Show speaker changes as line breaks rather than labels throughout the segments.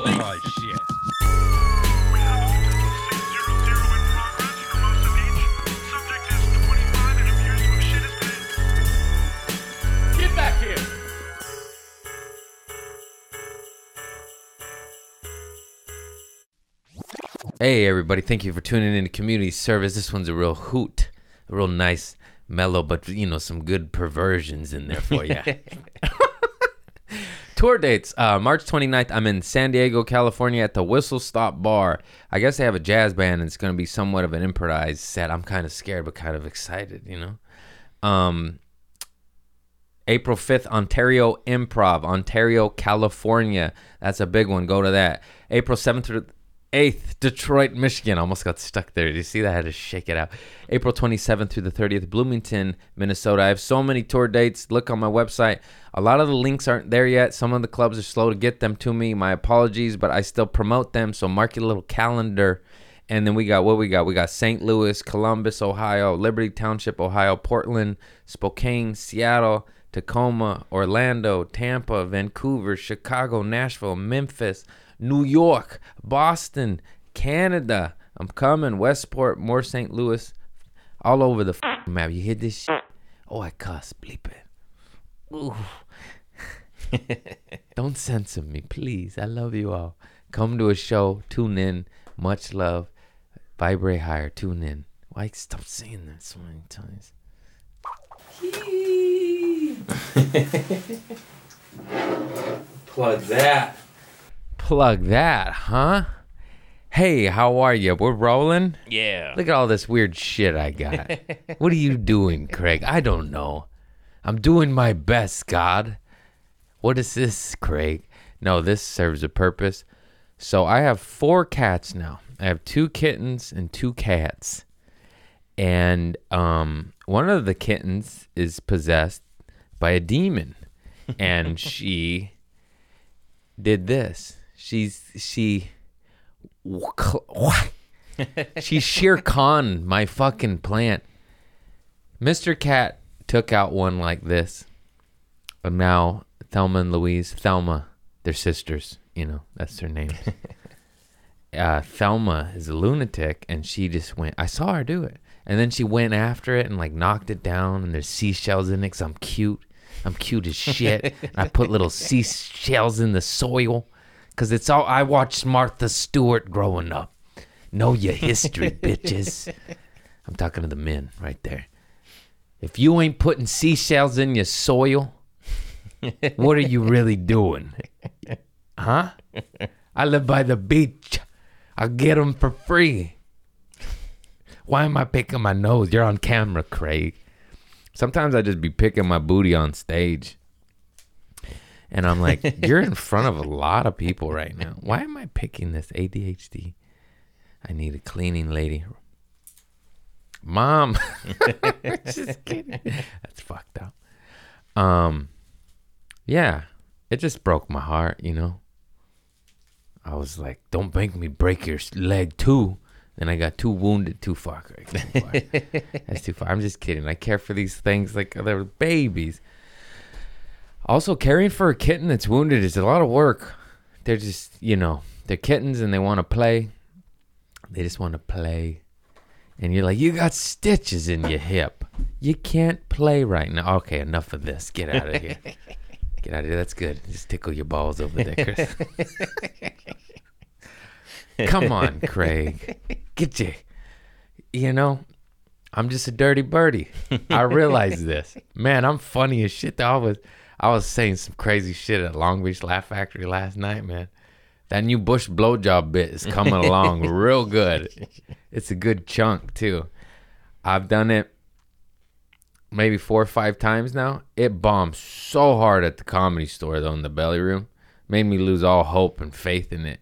Oh shit.
We have a Hotel 600 in progress, Hermosa Beach. Subject is 25 and appears to have shit his pants.
Get back here.
Hey, everybody. Thank you for tuning in to Community Service. This one's a real hoot, a real nice, mellow, but, you know, some good perversions in there for you. Tour dates uh, March 29th. I'm in San Diego, California at the Whistle Stop Bar. I guess they have a jazz band and it's going to be somewhat of an improvised set. I'm kind of scared, but kind of excited, you know? Um, April 5th, Ontario Improv, Ontario, California. That's a big one. Go to that. April 7th through 8th, Detroit, Michigan. Almost got stuck there. Did you see that? I had to shake it out. April 27th through the 30th, Bloomington, Minnesota. I have so many tour dates. Look on my website. A lot of the links aren't there yet. Some of the clubs are slow to get them to me. My apologies, but I still promote them. So mark your little calendar. And then we got what we got? We got St. Louis, Columbus, Ohio, Liberty Township, Ohio, Portland, Spokane, Seattle, Tacoma, Orlando, Tampa, Vancouver, Chicago, Nashville, Memphis, New York, Boston, Canada. I'm coming. Westport, more St. Louis, all over the f- map. You hear this shit? Oh, I cuss. Bleep it. Ooh. Don't censor me, please. I love you all. Come to a show. Tune in. Much love. Vibrate higher. Tune in. Why stop saying that so many times? Plug that. Plug that, huh? Hey, how are you? We're rolling?
Yeah.
Look at all this weird shit I got. what are you doing, Craig? I don't know. I'm doing my best, God. What is this, Craig? No, this serves a purpose. So I have four cats now. I have two kittens and two cats. And um, one of the kittens is possessed by a demon. And she did this. She's she she sheer con my fucking plant. Mr. Cat took out one like this. And now Thelma and Louise, Thelma, they're sisters, you know, that's their name. uh, Thelma is a lunatic and she just went, I saw her do it. And then she went after it and like knocked it down and there's seashells in it because I'm cute. I'm cute as shit. and I put little seashells in the soil because it's all I watched Martha Stewart growing up. Know your history, bitches. I'm talking to the men right there. If you ain't putting seashells in your soil, what are you really doing? Huh? I live by the beach. I'll get them for free. Why am I picking my nose? You're on camera, Craig. Sometimes I just be picking my booty on stage. And I'm like, you're in front of a lot of people right now. Why am I picking this ADHD? I need a cleaning lady. Mom. just kidding. That's fucked up. Um yeah, it just broke my heart, you know. I was like, don't make me break your leg too. Then I got too wounded too far. Craig. Too far. That's too far. I'm just kidding. I care for these things like they're babies. Also, caring for a kitten that's wounded is a lot of work. They're just, you know, they're kittens and they want to play. They just want to play. And you're like, you got stitches in your hip. You can't play right now. Okay, enough of this. Get out of here. Get out of here. That's good. Just tickle your balls over there, Chris. Come on, Craig. Get you. You know, I'm just a dirty birdie. I realize this. Man, I'm funny as shit. I was I was saying some crazy shit at Long Beach Laugh Factory last night, man. That new Bush blowjob bit is coming along real good. It's a good chunk too. I've done it maybe four or five times now. It bombed so hard at the comedy store though in the belly room. Made me lose all hope and faith in it.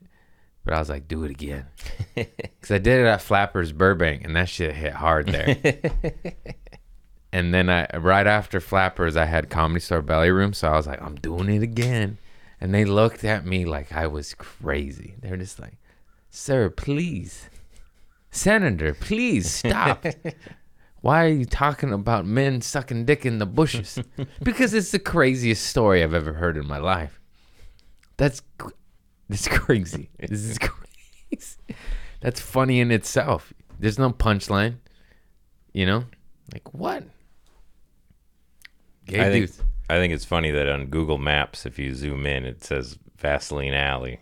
But I was like, do it again. Because I did it at Flappers Burbank and that shit hit hard there. and then I right after Flappers I had comedy store belly room. So I was like, I'm doing it again. And they looked at me like I was crazy. They're just like, Sir, please. Senator, please stop. Why are you talking about men sucking dick in the bushes? because it's the craziest story I've ever heard in my life. That's This crazy. This is crazy. That's funny in itself. There's no punchline. You know? Like what? Gay
I think
dudes.
I think it's funny that on Google Maps, if you zoom in, it says Vaseline Alley.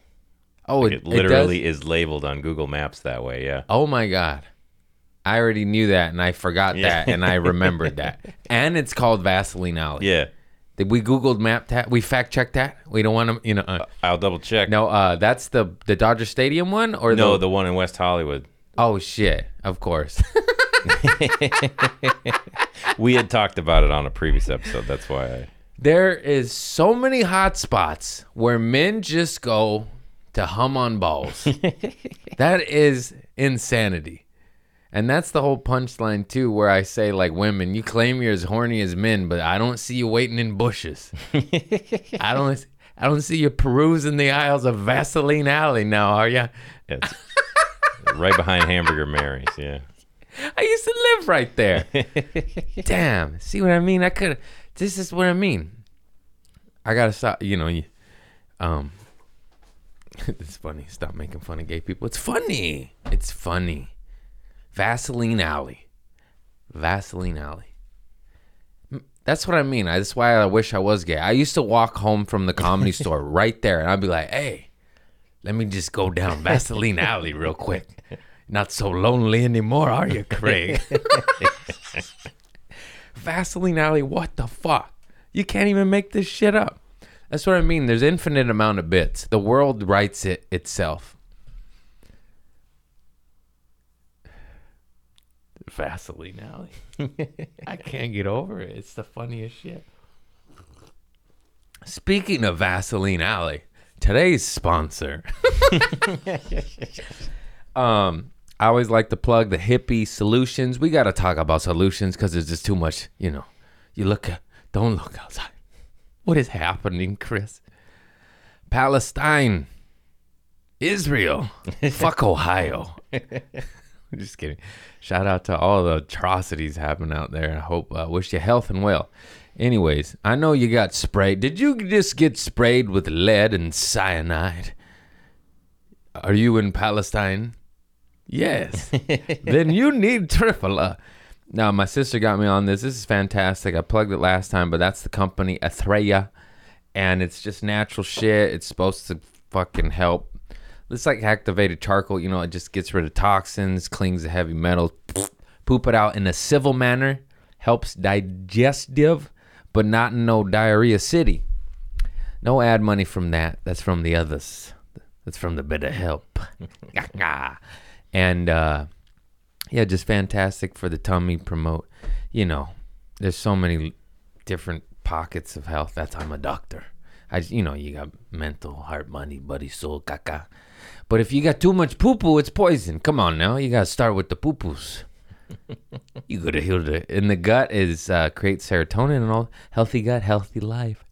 Oh,
Like,
it,
it
it
literally
does?
is labeled on Google Maps that way. Yeah.
Oh my god. I already knew that and I forgot
Yeah.
that and I remembered that. And it's called Vaseline Alley.
Yeah.
Did we Googled map that? We fact checked that? We don't want to, you know. Uh,
I'll double check.
no, uh, that's the the Dodger Stadium one or
no,
the,
the one in West Hollywood.
Oh shit! Of course.
We had talked about it on a previous episode. That's why I.
there is so many hot spots where men just go to hum on balls. that is insanity. And that's the whole punchline too, where I say like women, you claim you're as horny as men, but I don't see you waiting in bushes. I don't I don't see you perusing the aisles of Vaseline Alley now, are you?
It's right behind Hamburger Mary's. Yeah.
I used to live right there. Damn. See what I mean? I could. This is what I mean. I gotta stop. You know, you, um, it's funny. Stop making fun of gay people. It's funny. It's funny. Vaseline Alley. Vaseline Alley. That's what I mean. I, that's why I wish I was gay. I used to walk home from the comedy store right there, and I'd be like, "Hey, let me just go down Vaseline Alley real quick." Not so lonely anymore, are you, Craig? Vaseline Alley, what the fuck? You can't even make this shit up. That's what I mean. There's infinite amount of bits. The world writes it itself. Vaseline Alley. I can't get over it. It's the funniest shit. Speaking of Vaseline Alley, today's sponsor. um, I always like to plug the hippie solutions. We got to talk about solutions because there's just too much. You know, you look, don't look outside. What is happening, Chris? Palestine, Israel, fuck Ohio. I'm just kidding. Shout out to all the atrocities happening out there. I hope, uh, wish you health and well. Anyways, I know you got sprayed. Did you just get sprayed with lead and cyanide? Are you in Palestine? Yes. then you need Triphala. Now, my sister got me on this. This is fantastic. I plugged it last time, but that's the company Athreya. And it's just natural shit. It's supposed to fucking help. It's like activated charcoal. You know, it just gets rid of toxins, cleans the heavy metal, poop it out in a civil manner, helps digestive, but not in no diarrhea city. No ad money from that. That's from the others. That's from the better help. and uh, yeah, just fantastic for the tummy. Promote, you know, there's so many different pockets of health. That's I'm a doctor. I, you know, you got mental, heart, money, body, soul, caca. But if you got too much poo poo, it's poison. Come on now, you gotta start with the poo poos. you gotta heal the. And the gut is uh, create serotonin and all. Healthy gut, healthy life.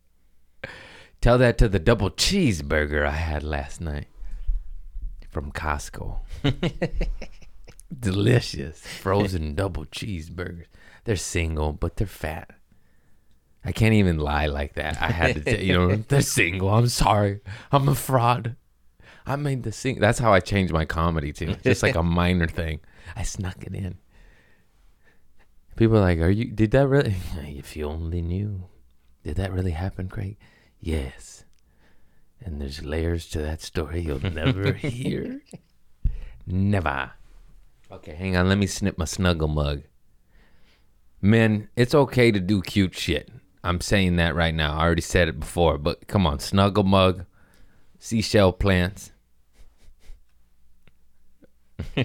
Tell that to the double cheeseburger I had last night from Costco. Delicious frozen double cheeseburgers. They're single, but they're fat. I can't even lie like that. I had to, t- you know, they're single. I'm sorry. I'm a fraud. I made the sing. That's how I changed my comedy too. Just like a minor thing. I snuck it in. People are like, "Are you? Did that really? If you only knew, did that really happen, Craig? Yes. And there's layers to that story you'll never hear. Never. Okay, hang on. Let me snip my snuggle mug. Men, it's okay to do cute shit. I'm saying that right now. I already said it before, but come on, snuggle mug, seashell plants.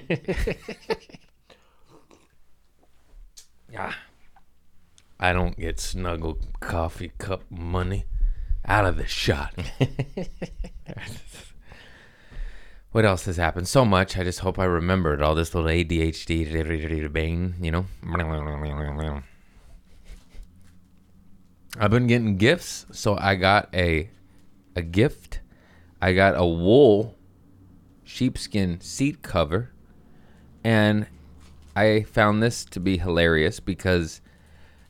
ah, I don't get snuggle coffee cup money out of the shot. what else has happened? So much. I just hope I remembered all this little ADHD bang, you know? I've been getting gifts, so I got a a gift. I got a wool sheepskin seat cover, and I found this to be hilarious because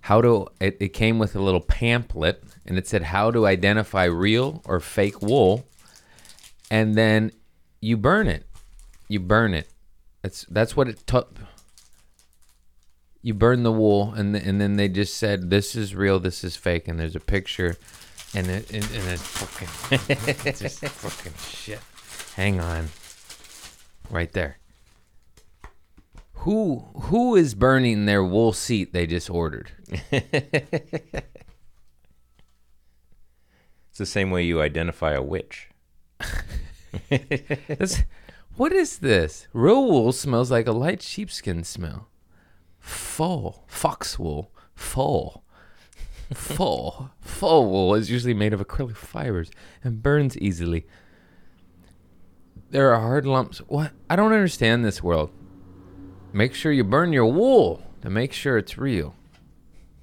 how to it, it came with a little pamphlet and it said how to identify real or fake wool and then you burn it. You burn it. That's that's what it took. You burn the wool, and th- and then they just said this is real, this is fake, and there's a picture, and it and, and it's fucking just fucking shit. Hang on, right there. Who who is burning their wool seat they just ordered?
It's the same way you identify a witch.
What is this? Real wool smells like a light sheepskin smell. Full fox wool, full, full, full wool is usually made of acrylic fibers and burns easily. There are hard lumps. What? I don't understand this world. Make sure you burn your wool to make sure it's real.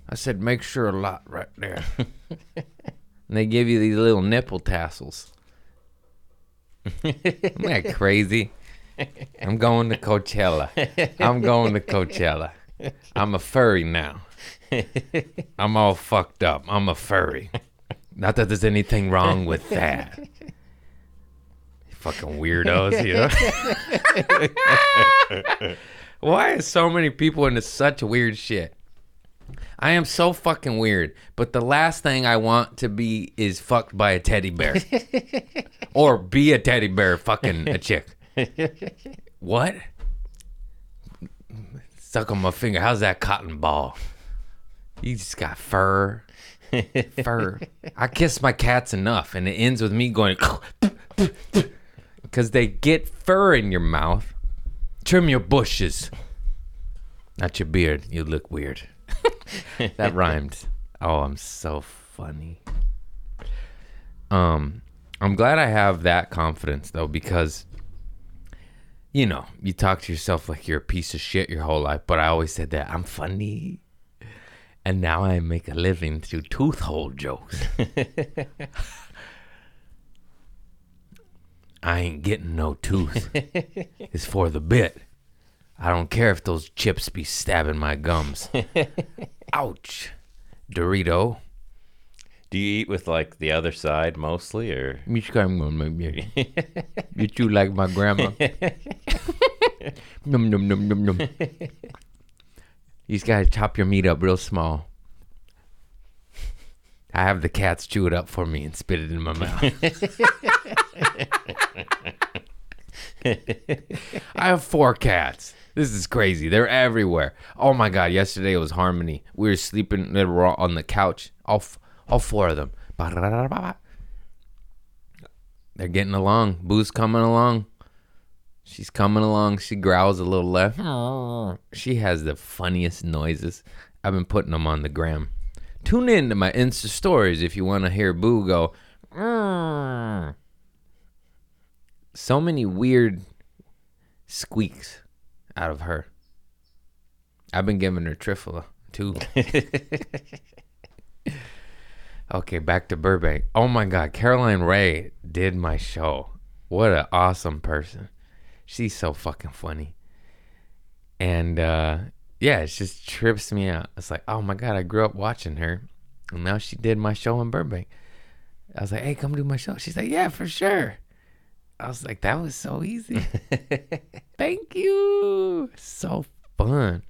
I said make sure a lot right there. and they give you these little nipple tassels. Isn't that crazy? I'm going to Coachella. I'm going to Coachella. I'm a furry now. I'm all fucked up. I'm a furry. Not that there's anything wrong with that. Fucking weirdos, you know? Why is so many people into such weird shit? I am so fucking weird, but the last thing I want to be is fucked by a teddy bear. or be a teddy bear fucking a chick. What? Suck on my finger. How's that cotton ball? You just got fur. Fur. I kiss my cats enough, and it ends with me going because they get fur in your mouth. Trim your bushes. Not your beard. You look weird. that rhymed. Oh, I'm so funny. Um, I'm glad I have that confidence though, because you know, you talk to yourself like you're a piece of shit your whole life, but I always said that I'm funny. And now I make a living through tooth hole jokes. I ain't getting no tooth. it's for the bit. I don't care if those chips be stabbing my gums. Ouch. Dorito.
Do you eat with like the other side mostly, or
Which kind gonna make me? You chew like my grandma. num num num num num. You just gotta chop your meat up real small. I have the cats chew it up for me and spit it in my mouth. I have four cats. This is crazy. They're everywhere. Oh my god! Yesterday it was Harmony. We were sleeping. They were all on the couch. All, f- all four of them. They're getting along. Boo's coming along. She's coming along. She growls a little left. She has the funniest noises. I've been putting them on the gram. Tune in to my Insta stories if you want to hear Boo go. "Mm." So many weird squeaks out of her. I've been giving her Triphala too. okay, back to Burbank. Oh my God, Caroline Rhea did my show. What an awesome person. She's so fucking funny. And uh, yeah, it just trips me out. It's like, oh my God, I grew up watching her. And now she did my show in Burbank. I was like, hey, come do my show. She's like, yeah, for sure. I was like, that was so easy. Thank you. So fun.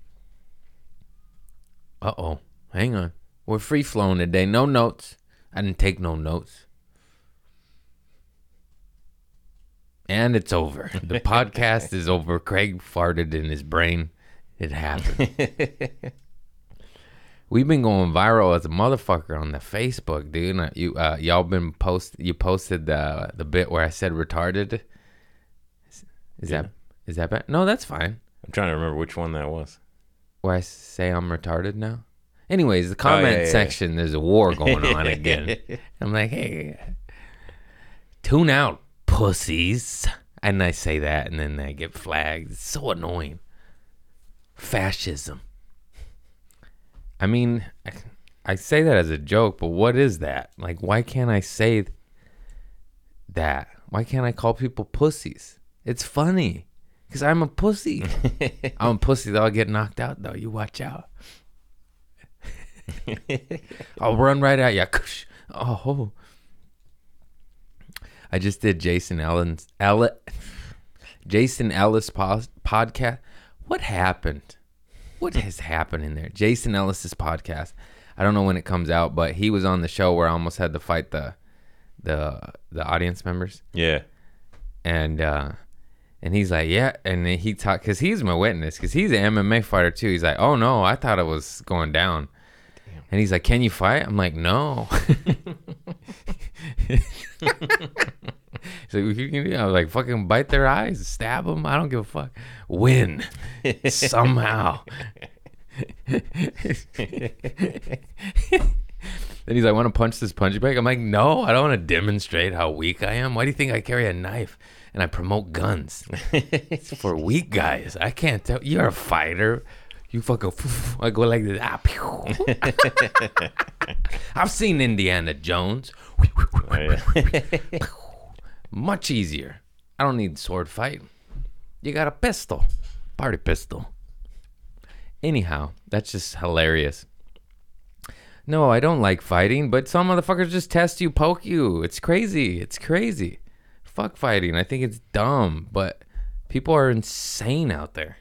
Uh oh. Hang on. We're free flowing today. No notes. I didn't take no notes. And it's over. The podcast is over. Craig farted in his brain. It happened. We've been going viral as a motherfucker on the Facebook, dude. Uh, You uh, y'all been post you posted the the bit where I said retarded. Is, is that is that bad? No, that's fine.
I'm trying to remember which one that was.
Where I say I'm retarded now. Anyways, the comment
Oh, yeah, yeah, yeah.
section, there's a war going on again. I'm like, hey, tune out, pussies. And I say that, and then I get flagged. It's so annoying. Fascism. I mean, I, I say that as a joke, but what is that? Like, why can't I say that? Why can't I call people pussies? It's funny because I'm a pussy. I'm a pussy that I'll get knocked out, though. You watch out. I'll run right at you. Oh. I just did Jason Ellen's Ellis, Jason Ellis pos- podcast. What happened? What has happened in there? Jason Ellis's podcast. I don't know when it comes out, but he was on the show where I almost had to fight the the the audience members,
Yeah.
and uh, and he's like, yeah, and then he talked because he's my witness because he's an MMA fighter too. He's like, oh no, I thought it was going down, and he's like, can you fight? I'm like, no. So you can, you know, like fucking bite their eyes, stab them. I don't give a fuck. Win somehow. Then he's like, want to punch this punch bag? I'm like, no, I don't want to demonstrate how weak I am. Why do you think I carry a knife and I promote guns? it's for weak guys. I can't tell. You're a fighter. You fucking. I go like this. Ah. I've seen Indiana Jones.
Oh, yeah.
Much easier. I don't need sword fight. You got a pistol, party pistol. Anyhow, that's just hilarious. No, I don't like fighting, but some motherfuckers just test you, poke you. It's crazy. It's crazy. Fuck fighting. I think it's dumb, but people are insane out there.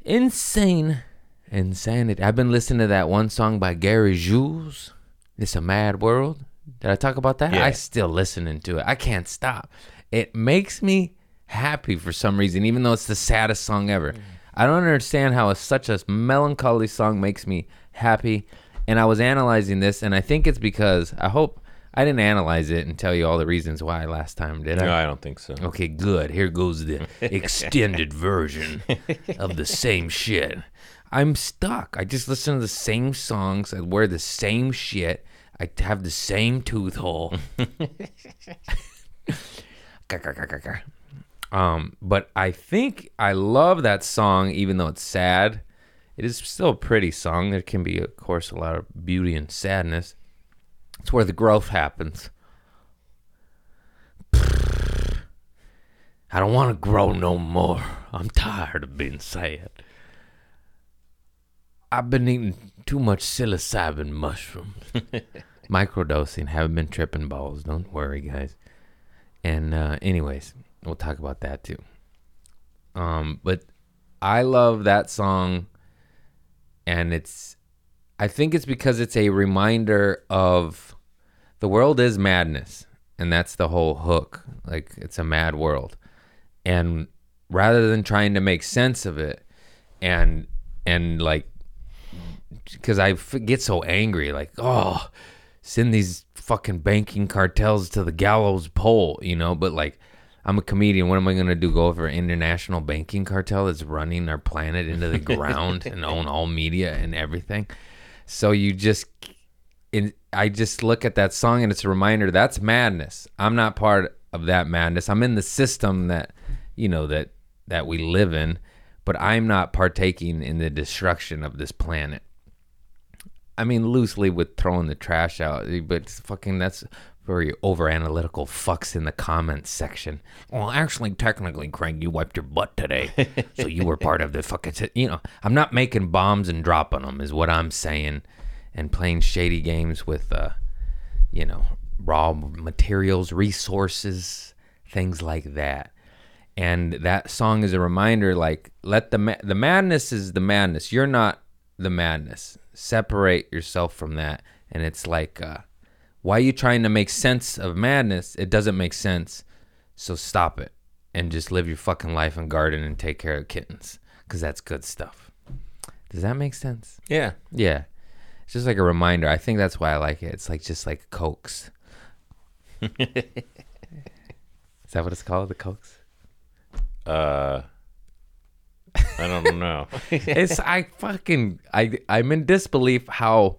Insane. Insanity. I've been listening to that one song by Gary Jules. It's a Mad World. Did I talk about that?
Yeah.
I still listening to it. I can't stop. It makes me happy for some reason, even though it's the saddest song ever. Mm. I don't understand how a, such a melancholy song makes me happy. And I was analyzing this, and I think it's because I hope I didn't analyze it and tell you all the reasons why last time, did I?
No, I don't think so.
Okay, good. Here goes the extended version of the same shit. I'm stuck. I just listen to the same songs. I wear the same shit. I have the same tooth hole. um, but I think I love that song, even though it's sad. It is still a pretty song. There can be, of course, a lot of beauty and sadness. It's where the growth happens. I don't want to grow no more. I'm tired of being sad. I've been eating too much psilocybin mushrooms. Microdosing. Haven't been tripping balls. Don't worry, guys. And uh, anyways, we'll talk about that too. Um, but I love that song, and it's. I think it's because it's a reminder of the world is madness, and that's the whole hook. Like it's a mad world, and rather than trying to make sense of it, and and like because I f- get so angry, like, oh, send these fucking banking cartels to the gallows pole, you know? But like, I'm a comedian. What am I gonna do? Go over an international banking cartel that's running our planet into the ground and own all media and everything? So you just, I just look at that song and it's a reminder that's madness. I'm not part of that madness. I'm in the system that, you know, that that we live in, but I'm not partaking in the destruction of this planet. I mean, loosely with throwing the trash out, but fucking that's very over analytical fucks in the comments section. Well, actually, technically, Craig, you wiped your butt today, so you were part of the fucking. You know, I'm not making bombs and dropping them, is what I'm saying, and playing shady games with, uh, you know, raw materials, resources, things like that. And that song is a reminder, like, let the ma- the madness is the madness. You're not the madness. Separate yourself from that. And it's like, uh, why are you trying to make sense of madness? It doesn't make sense. So stop it and just live your fucking life and garden and take care of kittens because that's good stuff. Does that make sense?
Yeah.
Yeah. It's just like a reminder. I think that's why I like it. It's like just like Cokes. Is that what it's called? The Cokes?
Uh, I don't know.
it's I fucking I I'm in disbelief how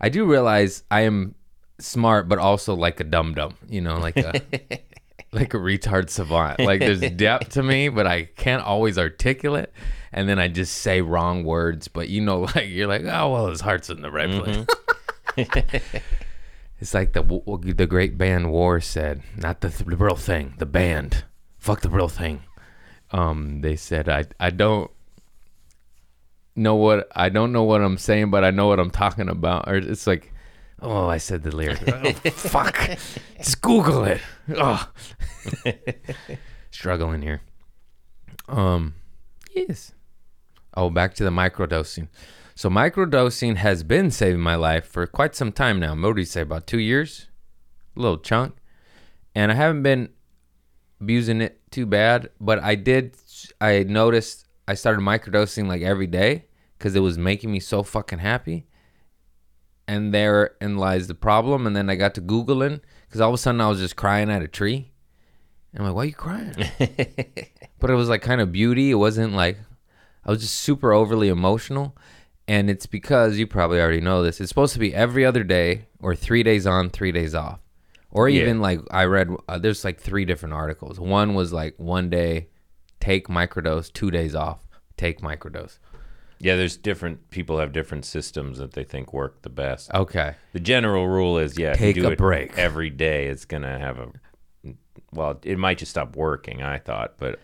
I do realize I am smart but also like a dum dum, you know, like a like a retard savant. Like there's depth to me, but I can't always articulate and then I just say wrong words, but you know like you're like, "Oh, well, his heart's in the right mm-hmm. place." it's like the the great band War said, not the, th- the real thing, the band. Fuck the real thing. Um, they said I I don't know what I don't know what I'm saying, but I know what I'm talking about. Or it's like, Oh, I said the lyric. Oh, fuck. Just Google it. Oh. Struggling here. Um, yes. Oh, back to the microdosing. So microdosing has been saving my life for quite some time now. You say? About two years? A little chunk. And I haven't been abusing it too bad, but I did. I noticed I started microdosing like every day because it was making me so fucking happy. And therein lies the problem. And then I got to Googling because all of a sudden I was just crying at a tree. And I'm like, why are you crying? but it was like kind of beauty. It wasn't like I was just super overly emotional. And it's because you probably already know this. It's supposed to be every other day or three days on, three days off. Or
Yeah.
even like I read, uh, there's like three different articles. One was like one day, take microdose, two days off, take microdose.
Yeah, there's different people have different systems that they think work the best.
Okay.
The general rule is yeah,
Take
do
a
it
break.
every day. It's gonna have a well, it might just stop working. I thought, but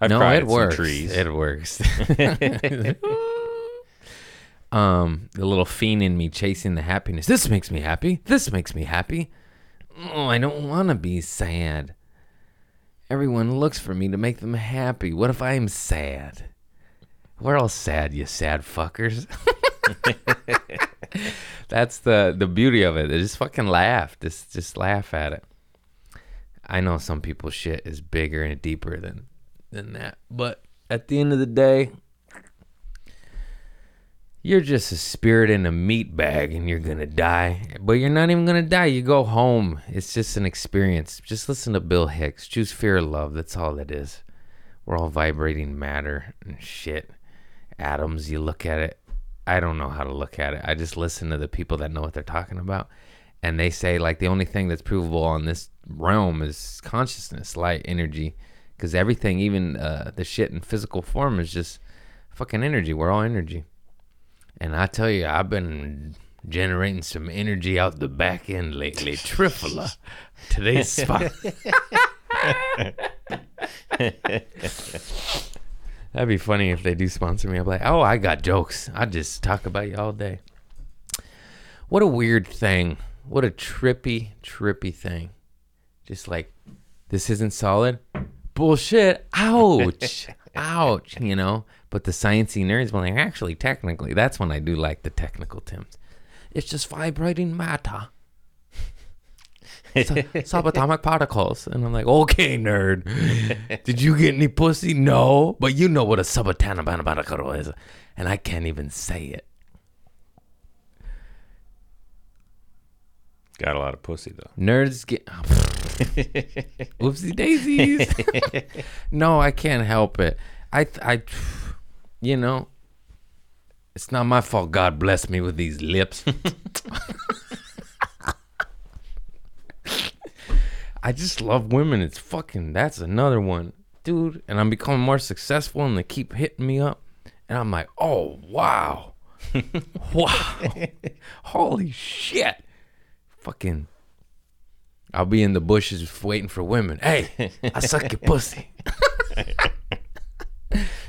I've
no, it works.
trees.
It works. um, the little fiend in me chasing the happiness. This makes me happy. This makes me happy. Oh, I don't want to be sad. Everyone looks for me to make them happy. What if I'm sad? We're all sad, you sad fuckers. That's the the beauty of it. They just fucking laugh. Just just laugh at it. I know some people's shit is bigger and deeper than than that, but at the end of the day, you're just a spirit in a meat bag and you're gonna die. But you're not even gonna die. You go home. It's just an experience. Just listen to Bill Hicks. Choose fear or love. That's all that is. We're all vibrating matter and shit. Atoms. You look at it. I don't know how to look at it. I just listen to the people that know what they're talking about. And they say like the only thing that's provable on this realm is consciousness, light, energy. Because everything, even uh, the shit in physical form, is just fucking energy. We're all energy. And I tell you, I've been generating some energy out the back end lately. Triphala. Today's spot. That'd be funny if they do sponsor me. I'd be like, oh, I got jokes. I just talk about you all day. What a weird thing. What a trippy, trippy thing. Just like, this isn't solid. Bullshit. Ouch. Ouch. You know? But the sciencey nerds, when they're actually technically, that's when I do like the technical Tims. It's just vibrating matter. Sub- subatomic particles. And I'm like, okay, nerd. Did you get any pussy? No. But you know what a subatomic particle is. And I can't even say it.
Got a lot of pussy though.
Nerds get. Whoopsie daisies. no, I can't help it. I, I, you know, it's not my fault. God bless me with these lips. I just love women. It's fucking. That's another one, dude. And I'm becoming more successful, and they keep hitting me up, and I'm like, oh wow, wow, holy shit, fucking. I'll be in the bushes waiting for women. Hey, I suck your pussy.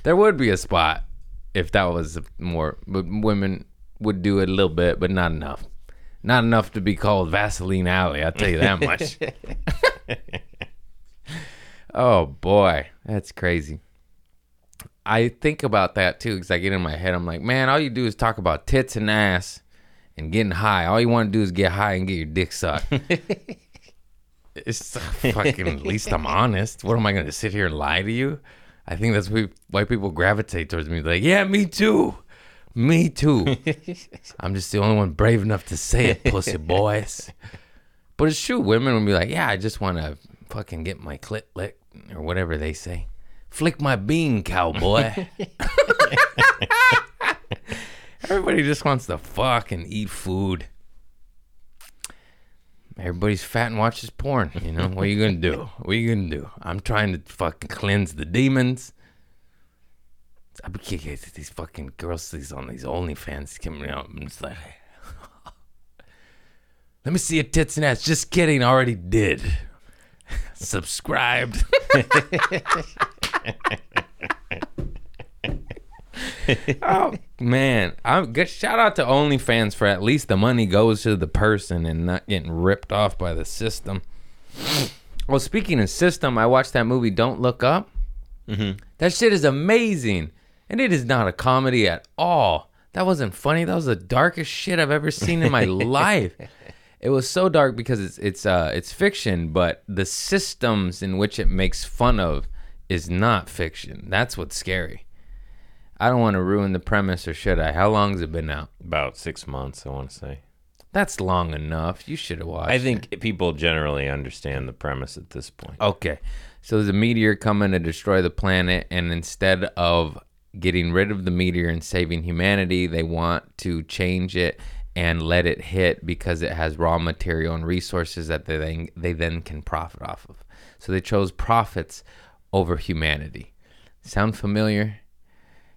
there would be a spot if that was more, but women would do it a little bit, but not enough. Not enough to be called Vaseline Alley. I'll tell you that much. oh boy, that's crazy. I think about that too because I get in my head. I'm like, man, all you do is talk about tits and ass and getting high. All you want to do is get high and get your dick sucked. it's fucking. At least I'm honest. What am I going to sit here and lie to you? I think that's why people gravitate towards me. Like, yeah, me too. Me too. I'm just the only one brave enough to say it, pussy boys. But it's true. Women will be like, yeah, I just want to fucking get my clit licked or whatever they say. Flick my bean, cowboy. Everybody just wants to fuck and eat food. Everybody's fat and watches porn. You know what are you gonna do? What are you gonna do? I'm trying to fucking cleanse the demons. I be kicking these fucking girls these on these OnlyFans coming out. I'm just like, let me see your tits and ass. Just kidding, already did. Subscribed. oh man, I'm good. Shout out to OnlyFans for at least the money goes to the person and not getting ripped off by the system. Well, speaking of system, I watched that movie Don't Look Up.
Mm-hmm.
That shit is amazing, and it is not a comedy at all. That wasn't funny. That was the darkest shit I've ever seen in my life. It was so dark because it's it's uh it's fiction, but the systems in which it makes fun of is not fiction. That's what's scary. I don't want to ruin the premise, or should I? How long has it been out?
About six months, I want to say.
That's long enough. You should have watched.
I
it.
think people generally understand the premise at this point.
Okay. So there's a meteor coming to destroy the planet, and instead of getting rid of the meteor and saving humanity, they want to change it and let it hit because it has raw material and resources that they then, they then can profit off of. So they chose profits over humanity. Sound familiar?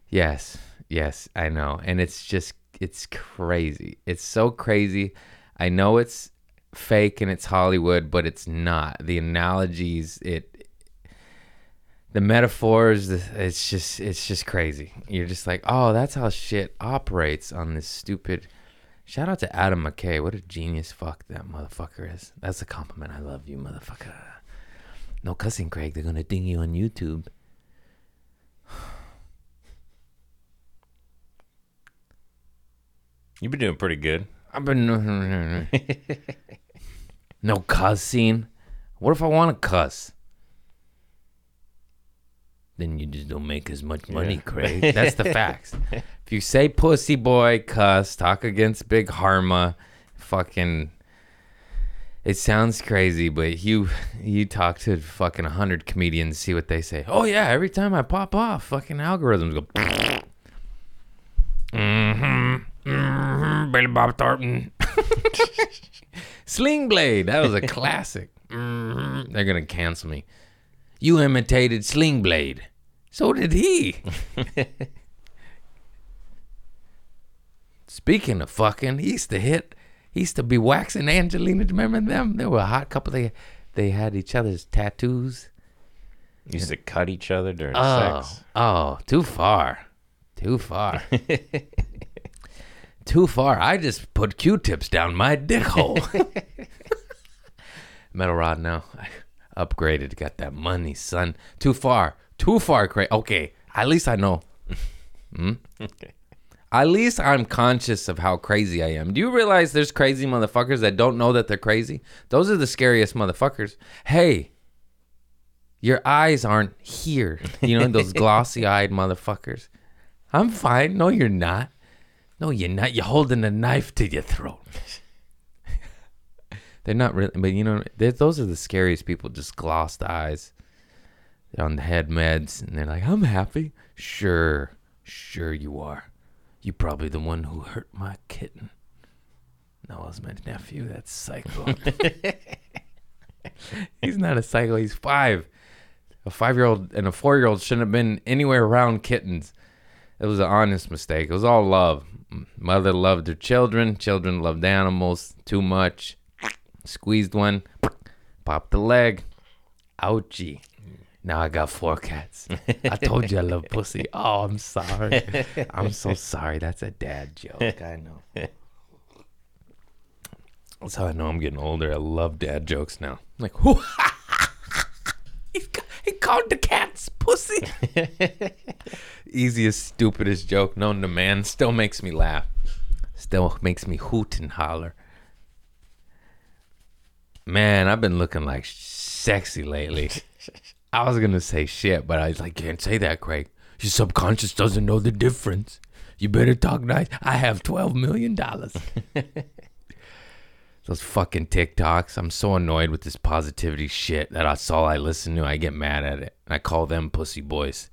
Yes. Yes, I know. And it's just it's crazy. It's so crazy. I know it's fake and it's Hollywood, but it's not. The analogies, it the metaphors, it's just it's just crazy. You're just like, "Oh, that's how shit operates on this stupid Shout out to Adam McKay. What a genius fuck that motherfucker is. That's a compliment. I love you, motherfucker. No cussing, Craig. They're gonna ding you on YouTube.
You've been doing pretty good.
I've been no cussing. What if I want to cuss? Then you just don't make as much money,
Yeah.
Craig. That's the facts. If you say pussy boy, cuss, talk against Big Pharma, fucking. It sounds crazy, but you you talk to fucking hundred comedians, see what they say. Oh yeah, every time I pop off, fucking algorithms go. Mm-hmm. Mm-hmm. Billy Bob Thornton. Sling Blade. That was a classic. Mhm. They're gonna cancel me. You imitated Sling Blade. So did he. Speaking of fucking, he used to hit. He used to be waxing Angelina. Do you remember them? They were a hot couple. They they had each other's tattoos.
Used to cut each other during
Oh,
sex.
oh, too far, too far, too far. I just put Q-tips down my dick hole. Metal rod now. I upgraded. Got that money, son. Too far, too far. Cra- okay, at least I know. Hmm?
Okay.
At least I'm conscious of how crazy I am. Do you realize there's crazy motherfuckers that don't know that they're crazy? Those are the scariest motherfuckers. Hey, your eyes aren't here. You know, those glossy eyed motherfuckers. I'm fine. No, you're not. No, you're not. You're holding a knife to your throat. they're not really, but you know, those are the scariest people. Just glossed eyes. On the head meds and they're like, I'm happy. Sure, sure you are. You're probably the one who hurt my kitten. No, it was my nephew. That's psycho. he's not a psycho. He's five. A five-year-old and a four-year-old shouldn't have been anywhere around kittens. It was an honest mistake. It was all love. Mother loved her children. Children loved animals too much. Squeezed one. Popped the leg. Ouchie. Now I got four cats. I told you I love pussy. Oh, I'm sorry. I'm so sorry. That's a dad joke. I know. That's how I know I'm getting older. I love dad jokes now. like, who? He's he called the cats pussy. Easiest, stupidest joke known to man. Still makes me laugh. Still makes me hoot and holler. Man, I've been looking like sexy lately. I was gonna say shit, but I was like, can't say that, Craig. Your subconscious doesn't know the difference. You better talk nice. I have twelve million dollars. Those fucking TikToks. I'm so annoyed with this positivity shit that that's all I listen to. I get mad at it. And I call them pussy boys.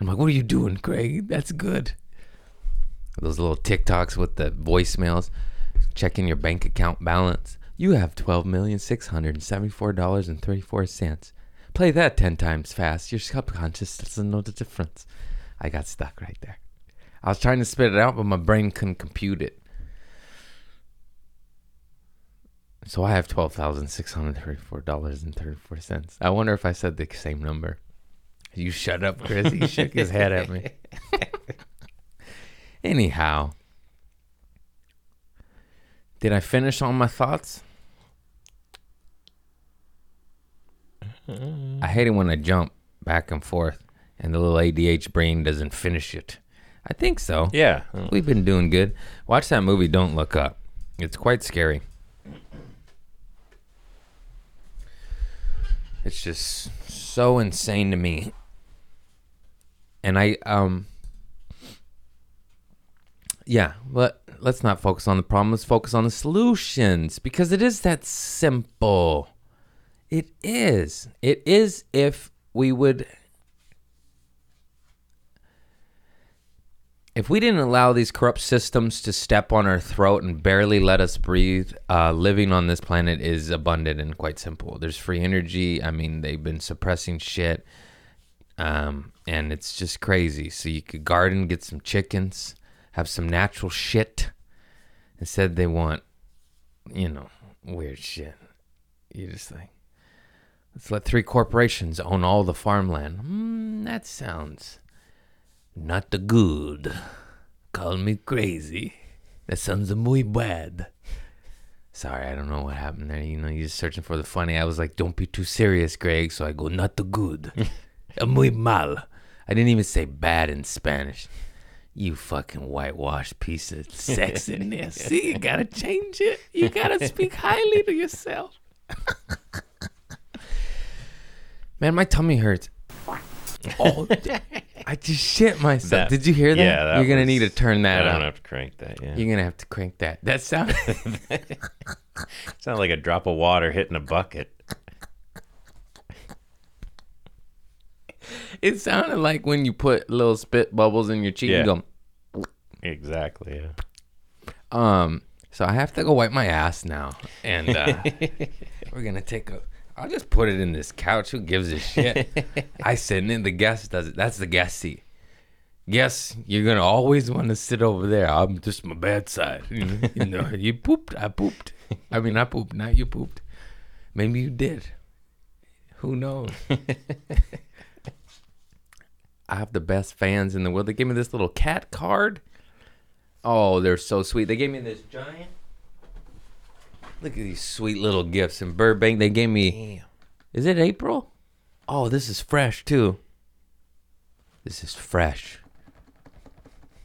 I'm like, what are you doing, Craig? That's good. Those little TikToks with the voicemails. Checking your bank account balance. You have twelve million six hundred and seventy-four dollars and thirty-four cents. Play that ten times fast. Your subconscious doesn't know the difference. I got stuck right there. I was trying to spit it out, but my brain couldn't compute it. So I have twelve thousand six hundred thirty-four dollars and thirty-four cents. I wonder if I said the same number. You shut up, Chris. He shook his head at me. Anyhow, did I finish all my thoughts? I hate it when I jump back and forth and the little ADH brain doesn't finish it. I think so.
Yeah.
We've been doing good. Watch that movie, Don't Look Up. It's quite scary. It's just so insane to me. And I, um, yeah, but let's not focus on the problem. Let's focus on the solutions because it is that simple. It is. It is if we would if we didn't allow these corrupt systems to step on our throat and barely let us breathe, uh, living on this planet is abundant and quite simple. There's free energy. I mean, they've been suppressing shit, um, and it's just crazy. So you could garden, get some chickens, have some natural shit. Instead, they want, you know, weird shit. You just like, let's let three corporations own all the farmland. Mm, that sounds not the good. Call me crazy. That sounds a muy bad. Sorry, I don't know what happened there. You know, you're searching for the funny. I was like, don't be too serious, Craig. So I go, not the good. muy mal. I didn't even say bad in Spanish. You fucking whitewashed piece of sexiness. See, you gotta change it. You gotta speak highly to yourself. Man, my tummy hurts. Oh, I just shit myself.
That-
Did you hear that?
yeah, that
You're gonna
was-
need to turn that
I don't have to crank that. Yeah.
You're gonna have to crank that. That sound.
Sounds like a drop of water hitting a bucket.
it sounded like when you put little spit bubbles in your cheek
Yeah.
and
Exactly. Yeah.
Um. So I have to go wipe my ass now, and uh, we're gonna take a. I'll just put it in this couch. Who gives a shit? I sit in. The guest does it. That's the guest seat. Yes, you're gonna always want to sit over there. I'm just my bad side. You know, you, know, you pooped. I pooped. I mean, I pooped. Not you pooped. Maybe you did. Who knows? I have the best fans in the world. They gave me this little cat card. Oh, they're so sweet. They gave me this giant. Look at these sweet little gifts in Burbank. They gave me. Is it April? Oh, this is fresh too. This is fresh.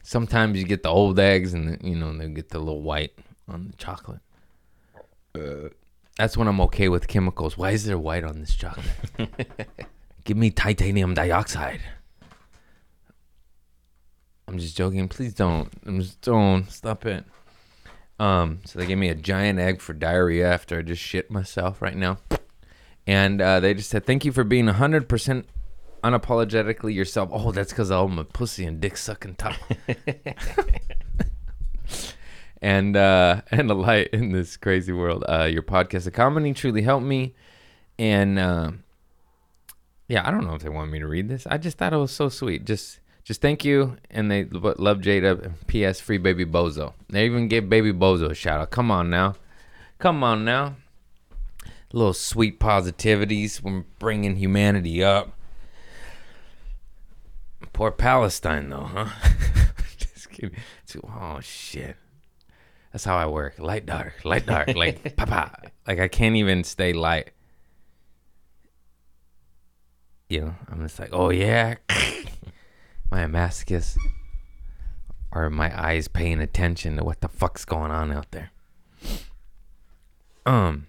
Sometimes you get the old eggs, and you know they get the little white on the chocolate. That's when I'm okay with chemicals. Why is there white on this chocolate? Give me titanium dioxide. I'm just joking. Please don't. I'm just don't stop it. Um, so they gave me a giant egg for diarrhea after I just shit myself right now, and uh, they just said thank you for being hundred percent unapologetically yourself. Oh, that's because I'm a pussy and dick sucking top. and uh, and a light in this crazy world. Uh, your podcast, a comedy, truly helped me, and. Uh, yeah, I don't know if they want me to read this. I just thought it was so sweet. Just just thank you. And they lo- love Jada. And P.S. Free Baby Bozo. They even gave Baby Bozo a shout out. Come on now. Come on now. Little sweet positivities when bringing humanity up. Poor Palestine, though, huh? just kidding. Oh, shit. That's how I work. Light, dark, light, dark. Like, papa. Like, I can't even stay light you know, I'm just like, oh yeah, my masochist, or my eyes paying attention to what the fuck's going on out there. Um,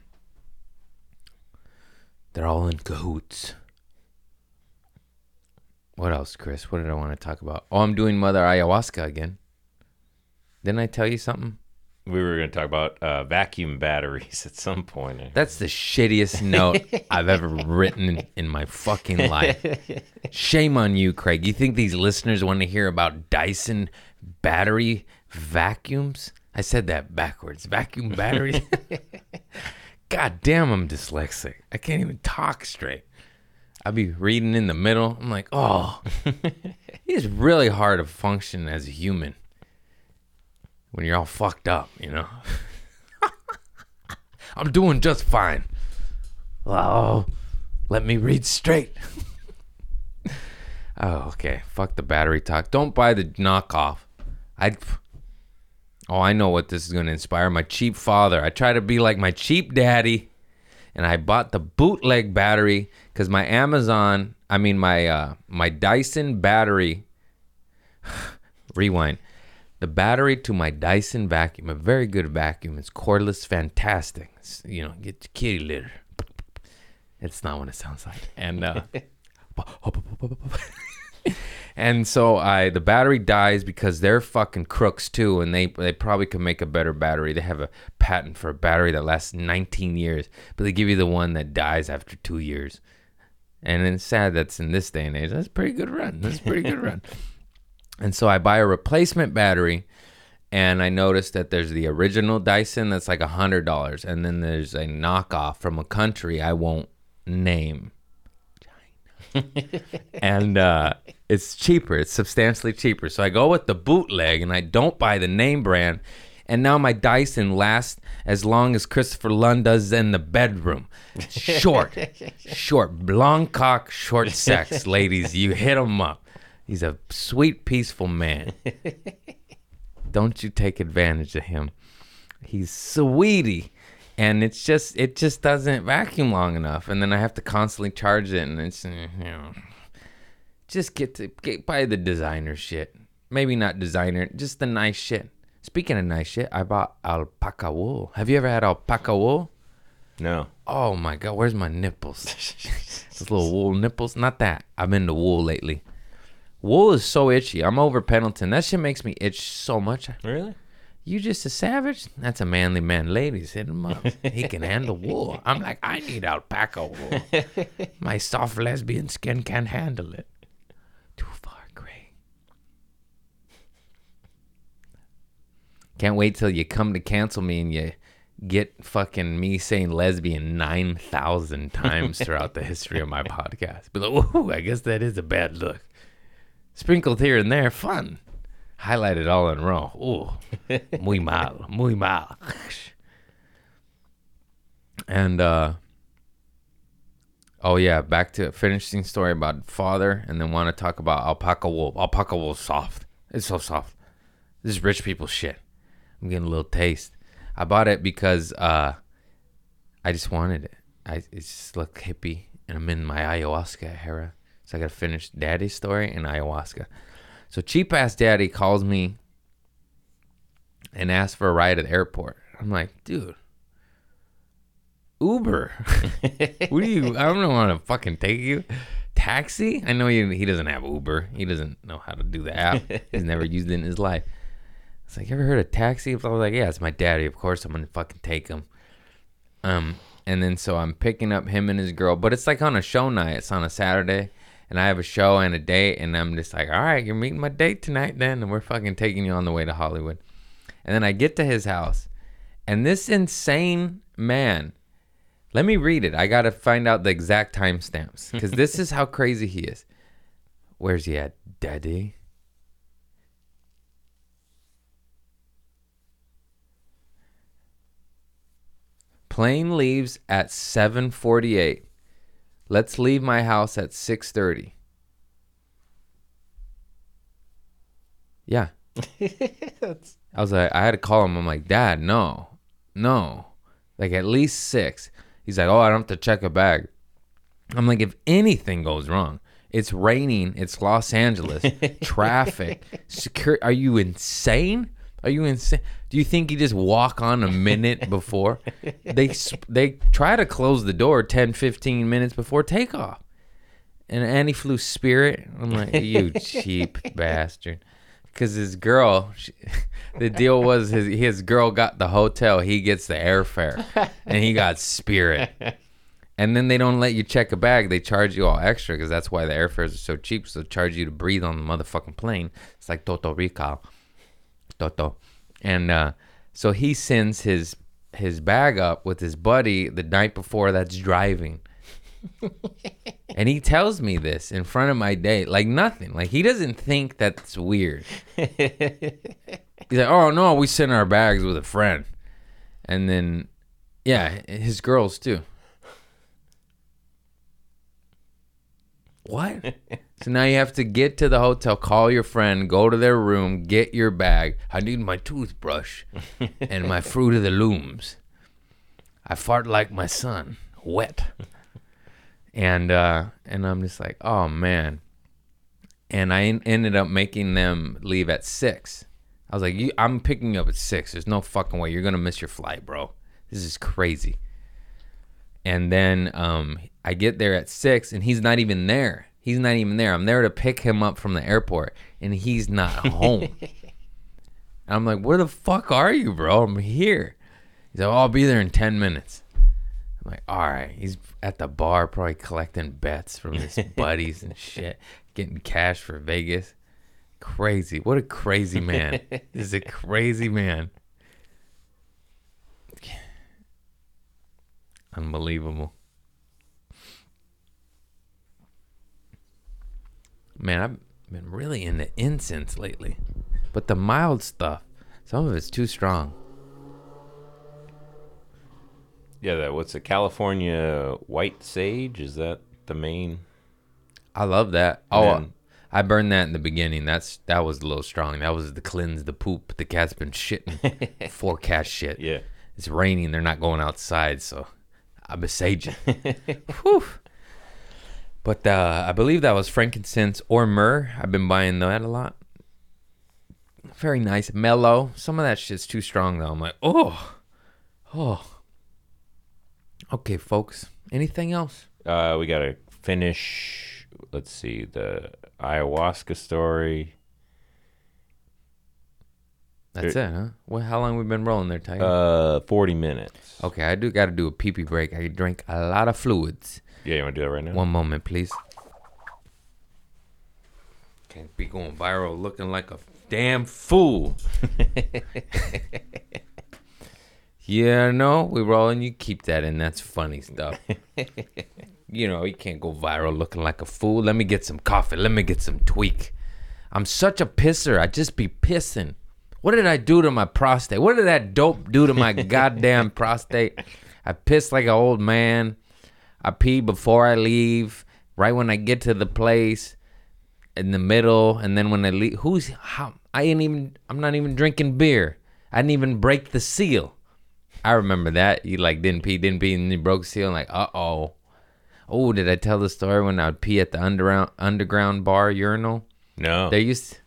they're all in cahoots. What else, Chris? What did I want to talk about? Oh, I'm doing Mother Ayahuasca again. Didn't I tell you something?
We were going to talk about uh, vacuum batteries at some point.
That's the shittiest note I've ever written in, my fucking life. Shame on you, Craig. You think these listeners want to hear about Dyson battery vacuums? I said that backwards. Vacuum batteries. God damn, I'm dyslexic. I can't even talk straight. I'll be reading in the middle. I'm like, oh, it's really hard to function as a human when you're all fucked up, you know? I'm doing just fine. Oh, let me read straight. oh, okay. Fuck the battery talk. Don't buy the knockoff. I Oh, I know what this is going to inspire my cheap father. I try to be like my cheap daddy and I bought the bootleg battery cuz my Amazon, I mean my uh my Dyson battery rewind. The battery to my Dyson vacuum, a very good vacuum. It's cordless, fantastic. It's, you know, get your kitty litter. It's not what it sounds like. And uh, and so I the battery dies because they're fucking crooks too, and they they probably could make a better battery. They have a patent for a battery that lasts 19 years, but they give you the one that dies after two years. And it's sad that's in this day and age. That's a pretty good run. That's a pretty good run. And so I buy a replacement battery and I noticed that there's the original Dyson that's like a hundred dollars, and then there's a knockoff from a country I won't name. And uh, it's cheaper. It's substantially cheaper. So I go with the bootleg and I don't buy the name brand. And now my Dyson lasts as long as Christopher Lund does in the bedroom. Short, short, long cock, short sex, ladies. You hit him up. He's a sweet, peaceful man. Don't you take advantage of him. He's sweetie. And it's just it just doesn't vacuum long enough. And then I have to constantly charge it and it's you know just get to get buy the designer shit. Maybe not designer, just the nice shit. Speaking of nice shit, I bought alpaca wool. Have you ever had alpaca wool?
No.
Oh my god, where's my nipples? Those little wool nipples. Not that. I'm into wool lately. Wool is so itchy. I'm over Pendleton. That shit makes me itch so much.
Really?
You just a savage? That's a manly man. Ladies, hit him up. He can handle wool. I'm like, I need alpaca wool. My soft lesbian skin can't handle it. Too far gray. Can't wait till you come to cancel me and you get fucking me saying lesbian 9,000 times throughout the history of my podcast. Be like, ooh, I guess that is a bad look. Sprinkled here and there, fun. Highlighted all in a row. Ooh, muy mal, muy mal. And, uh, oh yeah, back to finishing story about father and then want to talk about alpaca wool. Alpaca wool soft. It's so soft. This is rich people shit. I'm getting a little taste. I bought it because uh, I just wanted it. I it just looked hippie, and I'm in my ayahuasca era, so I gotta finish Daddy's story and ayahuasca. So cheap ass Daddy calls me and asks for a ride at the airport. I'm like, dude, Uber. what do you? I don't want to fucking take you. Taxi? I know he, he doesn't have Uber. He doesn't know how to do the app. He's never used it in his life. It's like, you ever heard of taxi? I was like, yeah, it's my daddy. Of course, I'm gonna fucking take him. Um, and then so I'm picking up him and his girl, but it's like on a show night. It's on a Saturday, and I have a show and a date, and I'm just like, all right, you're meeting my date tonight, then, and we're fucking taking you on the way to Hollywood. And then I get to his house, and this insane man. Let me read it. I gotta find out the exact timestamps because this is how crazy he is. Where's he at, Daddy? Plane leaves at 7:48. Let's leave my house at 6:30. Yeah. I was like I had to call him. I'm like, "Dad, no. No. Like at least 6." He's like, "Oh, I don't have to check a bag." I'm like, "If anything goes wrong, it's raining, it's Los Angeles, traffic, secure are you insane? Are you insane? Do you think you just walk on a minute before? They they try to close the door 10, 15 minutes before takeoff. And Annie flew Spirit. I'm like, you cheap bastard. Because his girl, she, the deal was his his girl got the hotel, he gets the airfare, and he got Spirit. And then they don't let you check a bag. They charge you all extra because that's why the airfares are so cheap. So they charge you to breathe on the motherfucking plane. It's like Toto Rical. Toto. And uh, so he sends his his bag up with his buddy the night before that's driving. and he tells me this in front of my date, like nothing. Like he doesn't think that's weird. He's like, "Oh no, we sent our bags with a friend," and then, yeah, his girls too. What? So now you have to get to the hotel, call your friend, go to their room, get your bag. I need my toothbrush and my fruit of the looms. I fart like my son, wet. And uh, and I'm just like, oh man. And I en- ended up making them leave at six. I was like, you, I'm picking you up at six. There's no fucking way you're gonna miss your flight, bro. This is crazy. And then um, I get there at six, and he's not even there. He's not even there. I'm there to pick him up from the airport, and he's not home. I'm like, where the fuck are you, bro? I'm here. He's like, oh, I'll be there in 10 minutes. I'm like, all right. He's at the bar, probably collecting bets from his buddies and shit, getting cash for Vegas. Crazy. What a crazy man. this is a crazy man. Unbelievable. Man, I've been really into incense lately. But the mild stuff, some of it's too strong.
Yeah, that what's it? California white sage? Is that the main?
I love that. Oh,
Man.
I burned that in the beginning. That's that was a little strong. That was the cleanse the poop. The cat's been shitting. Forecast shit.
Yeah.
It's raining. They're not going outside, so I'm a sage. Whew. But uh, I believe that was frankincense or myrrh. I've been buying that a lot. Very nice, mellow. Some of that shit's too strong though. I'm like, oh, oh. Okay, folks. Anything else?
Uh, we gotta finish. Let's see the ayahuasca story.
That's it, huh? Well, how long we been rolling there, Tiger?
Uh, forty minutes.
okay, I do got to do a pee pee break. I drink a lot of fluids.
Yeah, you want to do that right now?
One moment, please. Can't be going viral looking like a damn fool. yeah, no, we're rolling. You keep that in. That's funny stuff. you know, you can't go viral looking like a fool. Let me get some coffee. Let me get some tweak. I'm such a pisser. I just be pissing. What did I do to my prostate? What did that dope do to my goddamn prostate? I piss like an old man. I pee before I leave, right when I get to the place, in the middle, and then when I leave. Who's how? I ain't even. I'm not even drinking beer. I didn't even break the seal. I remember that. You like didn't pee, didn't pee, and you broke the seal. Like, uh oh. Oh, did I tell the story when I would pee at the underground underground bar urinal?
no,
There used.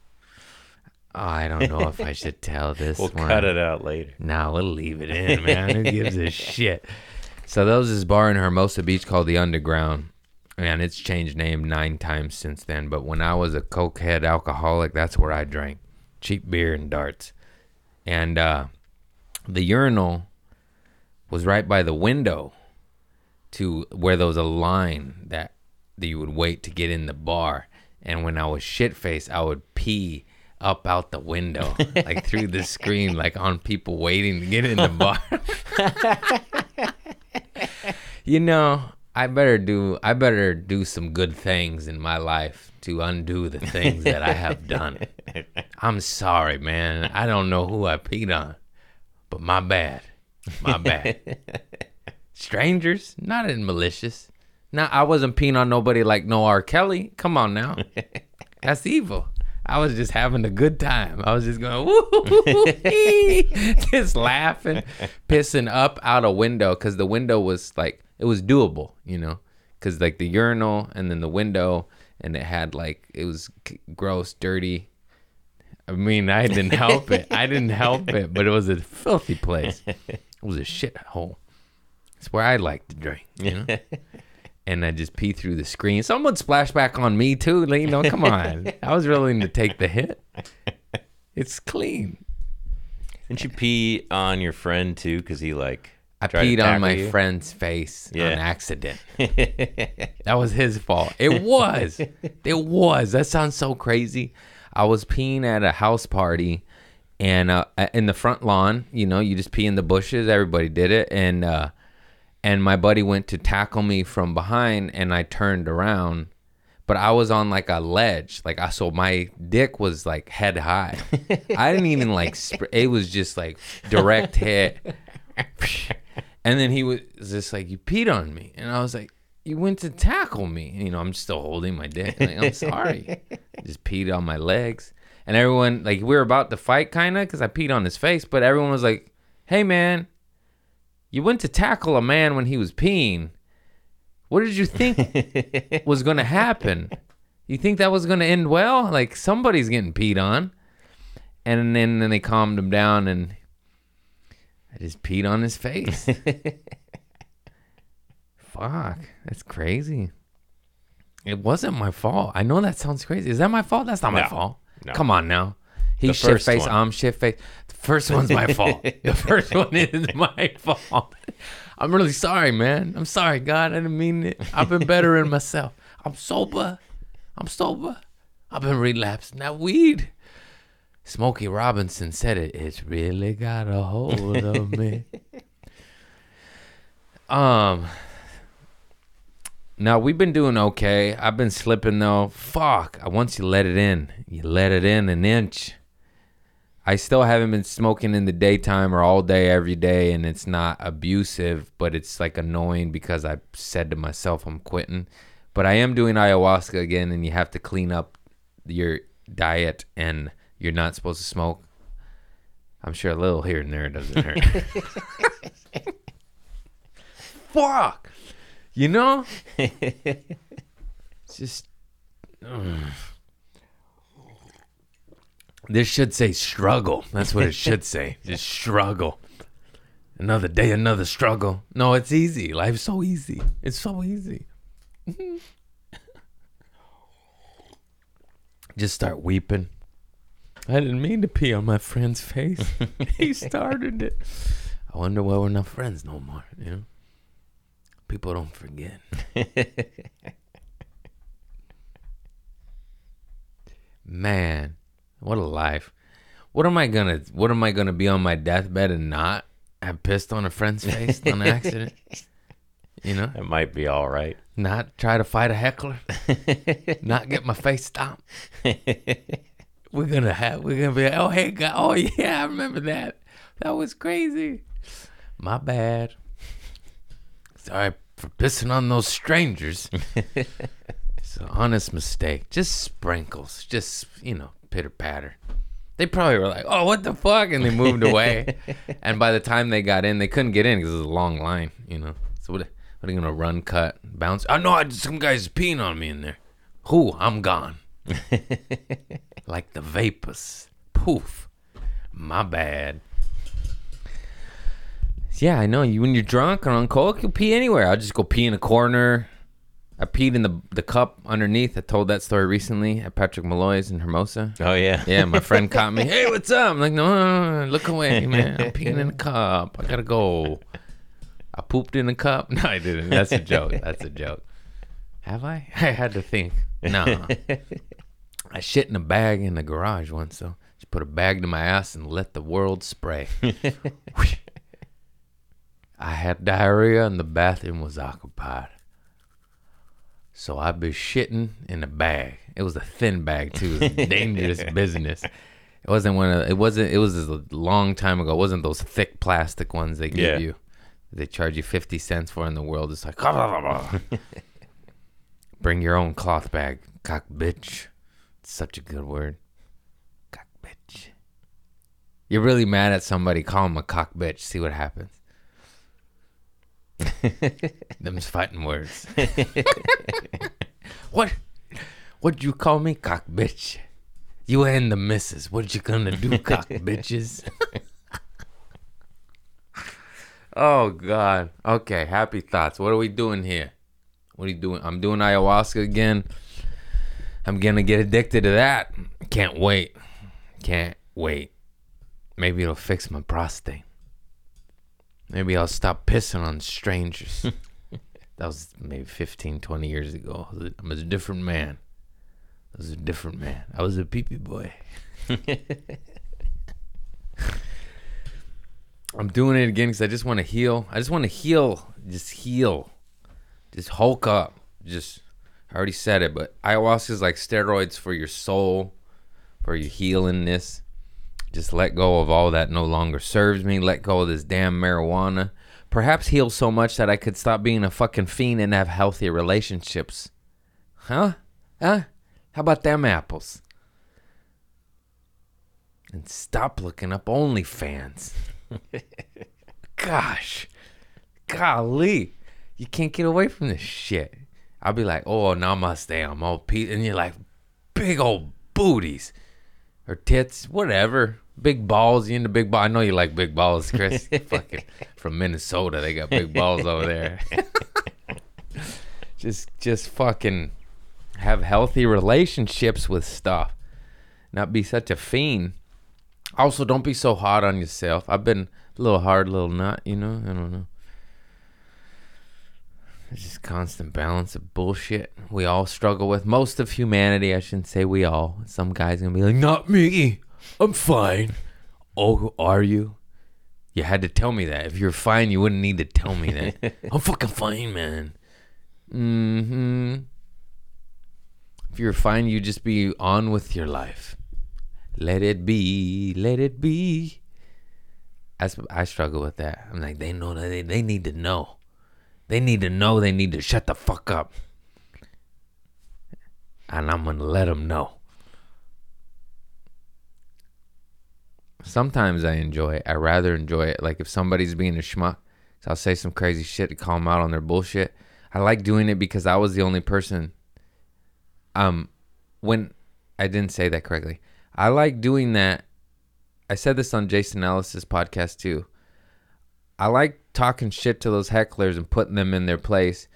Oh, I don't know if I should tell this
we'll
one.
cut it out later.
Nah, we'll leave it in, man. Who gives a shit? So there was this bar in Hermosa Beach called the Underground. and it's changed name nine times since then. But when I was a cokehead alcoholic, that's where I drank cheap beer and darts. And uh, the urinal was right by the window to where there was a line that, that you would wait to get in the bar. And when I was shit faced, I would pee up out the window, like through the screen, like on people waiting to get in the bar. you know, I better do I better do some good things in my life to undo the things that I have done. I'm sorry, man. I don't know who I peed on, but my bad. My bad. Strangers, not in malicious. Now I wasn't peeing on nobody like no R. Kelly. Come on now. That's evil. I was just having a good time. I was just going, just laughing, pissing up out a window because the window was like, it was doable, you know, because like the urinal and then the window, and it had like, it was gross, dirty. I mean, I didn't help it. I didn't help it, but it was a filthy place. It was a shithole. It's where I like to drink, you know? and I just pee through the screen. Someone splash back on me too. like, You know, come on. I was willing to take the hit. It's clean.
Didn't you pee on your friend too? Because he like
I peed on my
you?
friend's face
Yeah.
on accident. That was his fault. It was. it was. That sounds so crazy. I was peeing at a house party and uh, in the front lawn, you know, you just pee in the bushes. Everybody did it. And, uh, and my buddy went to tackle me from behind and I turned around, but I was on like a ledge. Like I, so my dick was like head high. I didn't even like, sp- it was just like direct hit. And then he was just like, "You peed on me," and I was like, you went to tackle me. You know, I'm still holding my dick. Like, I'm sorry. Just peed on my legs. And everyone, like, we were about to fight, kind of, because I peed on his face. But everyone was like, hey, man, you went to tackle a man when he was peeing. What did you think was going to happen? You think that was going to end well? Like, somebody's getting peed on. And then, then they calmed him down and I just peed on his face. Fuck, that's crazy. It wasn't my fault. I know that sounds crazy. Is that my fault? That's not my fault.
no.
Come on now. He's shit face. I'm shit face. The first one's my fault. the first one is my fault. I'm really sorry, man. I'm sorry, God. I didn't mean it. I've been bettering myself. I'm sober. I'm sober. I've been relapsing that weed. Smokey Robinson said it. It's really got a hold of me. um. Now we've been doing okay. I've been slipping though. Fuck. Once you let it in, you let it in an inch. I still haven't been smoking in the daytime or all day every day, and it's not abusive, but it's like annoying because I said to myself I'm quitting. But I am doing ayahuasca again, and you have to clean up your diet, and you're not supposed to smoke. I'm sure a little here and there doesn't hurt. Fuck. You know? It's just. ugh. This should say struggle. That's what it should say. Just struggle. Another day, another struggle. No, it's easy. Life's so easy. It's so easy. Just start weeping. I didn't mean to pee on my friend's face. he started it. I wonder why we're not friends no more, you know? People don't forget. Man, what a life. What am I gonna what am I gonna be on my deathbed and not have pissed on a friend's face on accident? You know?
It might be all right.
Not try to fight a heckler. not get my face stomped. We're gonna have we're gonna be like, oh hey God oh yeah I remember that. That was crazy. My bad. Sorry for pissing on those strangers. it's an honest mistake. Just sprinkles. Just you know, pitter patter. They probably were like, "Oh, what the fuck," and they moved away. and by the time they got in, they couldn't get in because it was a long line. You know, so what? What are you gonna run, cut, bounce? Oh no, I, some guy's peeing on me in there. Who? I'm gone. Like the vapors. Poof. My bad. Yeah, I know. You when you're drunk or on coke, you pee anywhere. I'll just go pee in a corner. I peed in the the cup underneath. I told that story recently at Patrick Molloy's in Hermosa.
Oh yeah.
Yeah, my friend caught me. Hey, what's up? I'm like, no, no, no, no, look away, man. I'm peeing in a cup. I gotta go. I pooped in a cup. No, I didn't. That's a joke. That's a joke. Have I? I had to think. No. I shit in a bag in the garage once, though. Just put a bag to my ass and let the world spray. I had diarrhea and the bathroom was occupied. So I'd be shitting in a bag. It was a thin bag too. It was dangerous business. It wasn't one of it wasn't it was a long time ago. It wasn't those thick plastic ones they give
Yeah.
you. They charge you fifty cents for in the world. It's like bring your own cloth bag, cock bitch. Such a good word. Cock bitch. You're really mad at somebody, call him a cock bitch, see what happens. Them's fighting words. what? What'd you call me, cock bitch? You and the missus. What you gonna do, cock bitches? oh God. Okay, happy thoughts. What are we doing here? What are you doing? I'm doing ayahuasca again. I'm gonna get addicted to that. Can't wait. Can't wait. Maybe it'll fix my prostate. Maybe I'll stop pissing on strangers. that was maybe 15, 20 years ago. I was a- I was a different man. I was a different man. I was a pee-pee boy. I'm doing it again because I just want to heal. I just want to heal. Just heal. Just hulk up. Just, I already said it, but ayahuasca is like steroids for your soul, for your healingness. Just let go of all that no longer serves me. Let go of this damn marijuana. Perhaps heal so much that I could stop being a fucking fiend and have healthy relationships. Huh? Huh? How about them apples? And stop looking up OnlyFans. Gosh. Golly. You can't get away from this shit. I'll be like, oh, namaste. I'm all peace. And you're like, big old booties or tits, whatever. Big balls. You into big balls? I know you like big balls, Chris. Fucking from Minnesota, they got big balls over there. just, just fucking have healthy relationships with stuff. Not be such a fiend. Also, don't be so hard on yourself. I've been a little hard, little nut. You know, I don't know. It's just constant balance of bullshit we all struggle with. Most of humanity, I shouldn't say we all. Some guys gonna be like, "Not me. I'm fine." Oh, who are you? You had to tell me that. If you're fine, you wouldn't need to tell me that. I'm fucking fine, man. Mm-hmm. If you're fine, you just be on with your life. Let it be. Let it be. That's, I struggle with that. I'm like, they know that they, they need to know. They need to know they need to shut the fuck up. And I'm going to let them know. Sometimes I enjoy it. I rather enjoy it. Like if somebody's being a schmuck, so I'll say some crazy shit to call them out on their bullshit. I like doing it because I was the only person. Um, when I didn't say that correctly, I like doing that. I said this on Jason Ellis's podcast too. I like talking shit to those hecklers and putting them in their place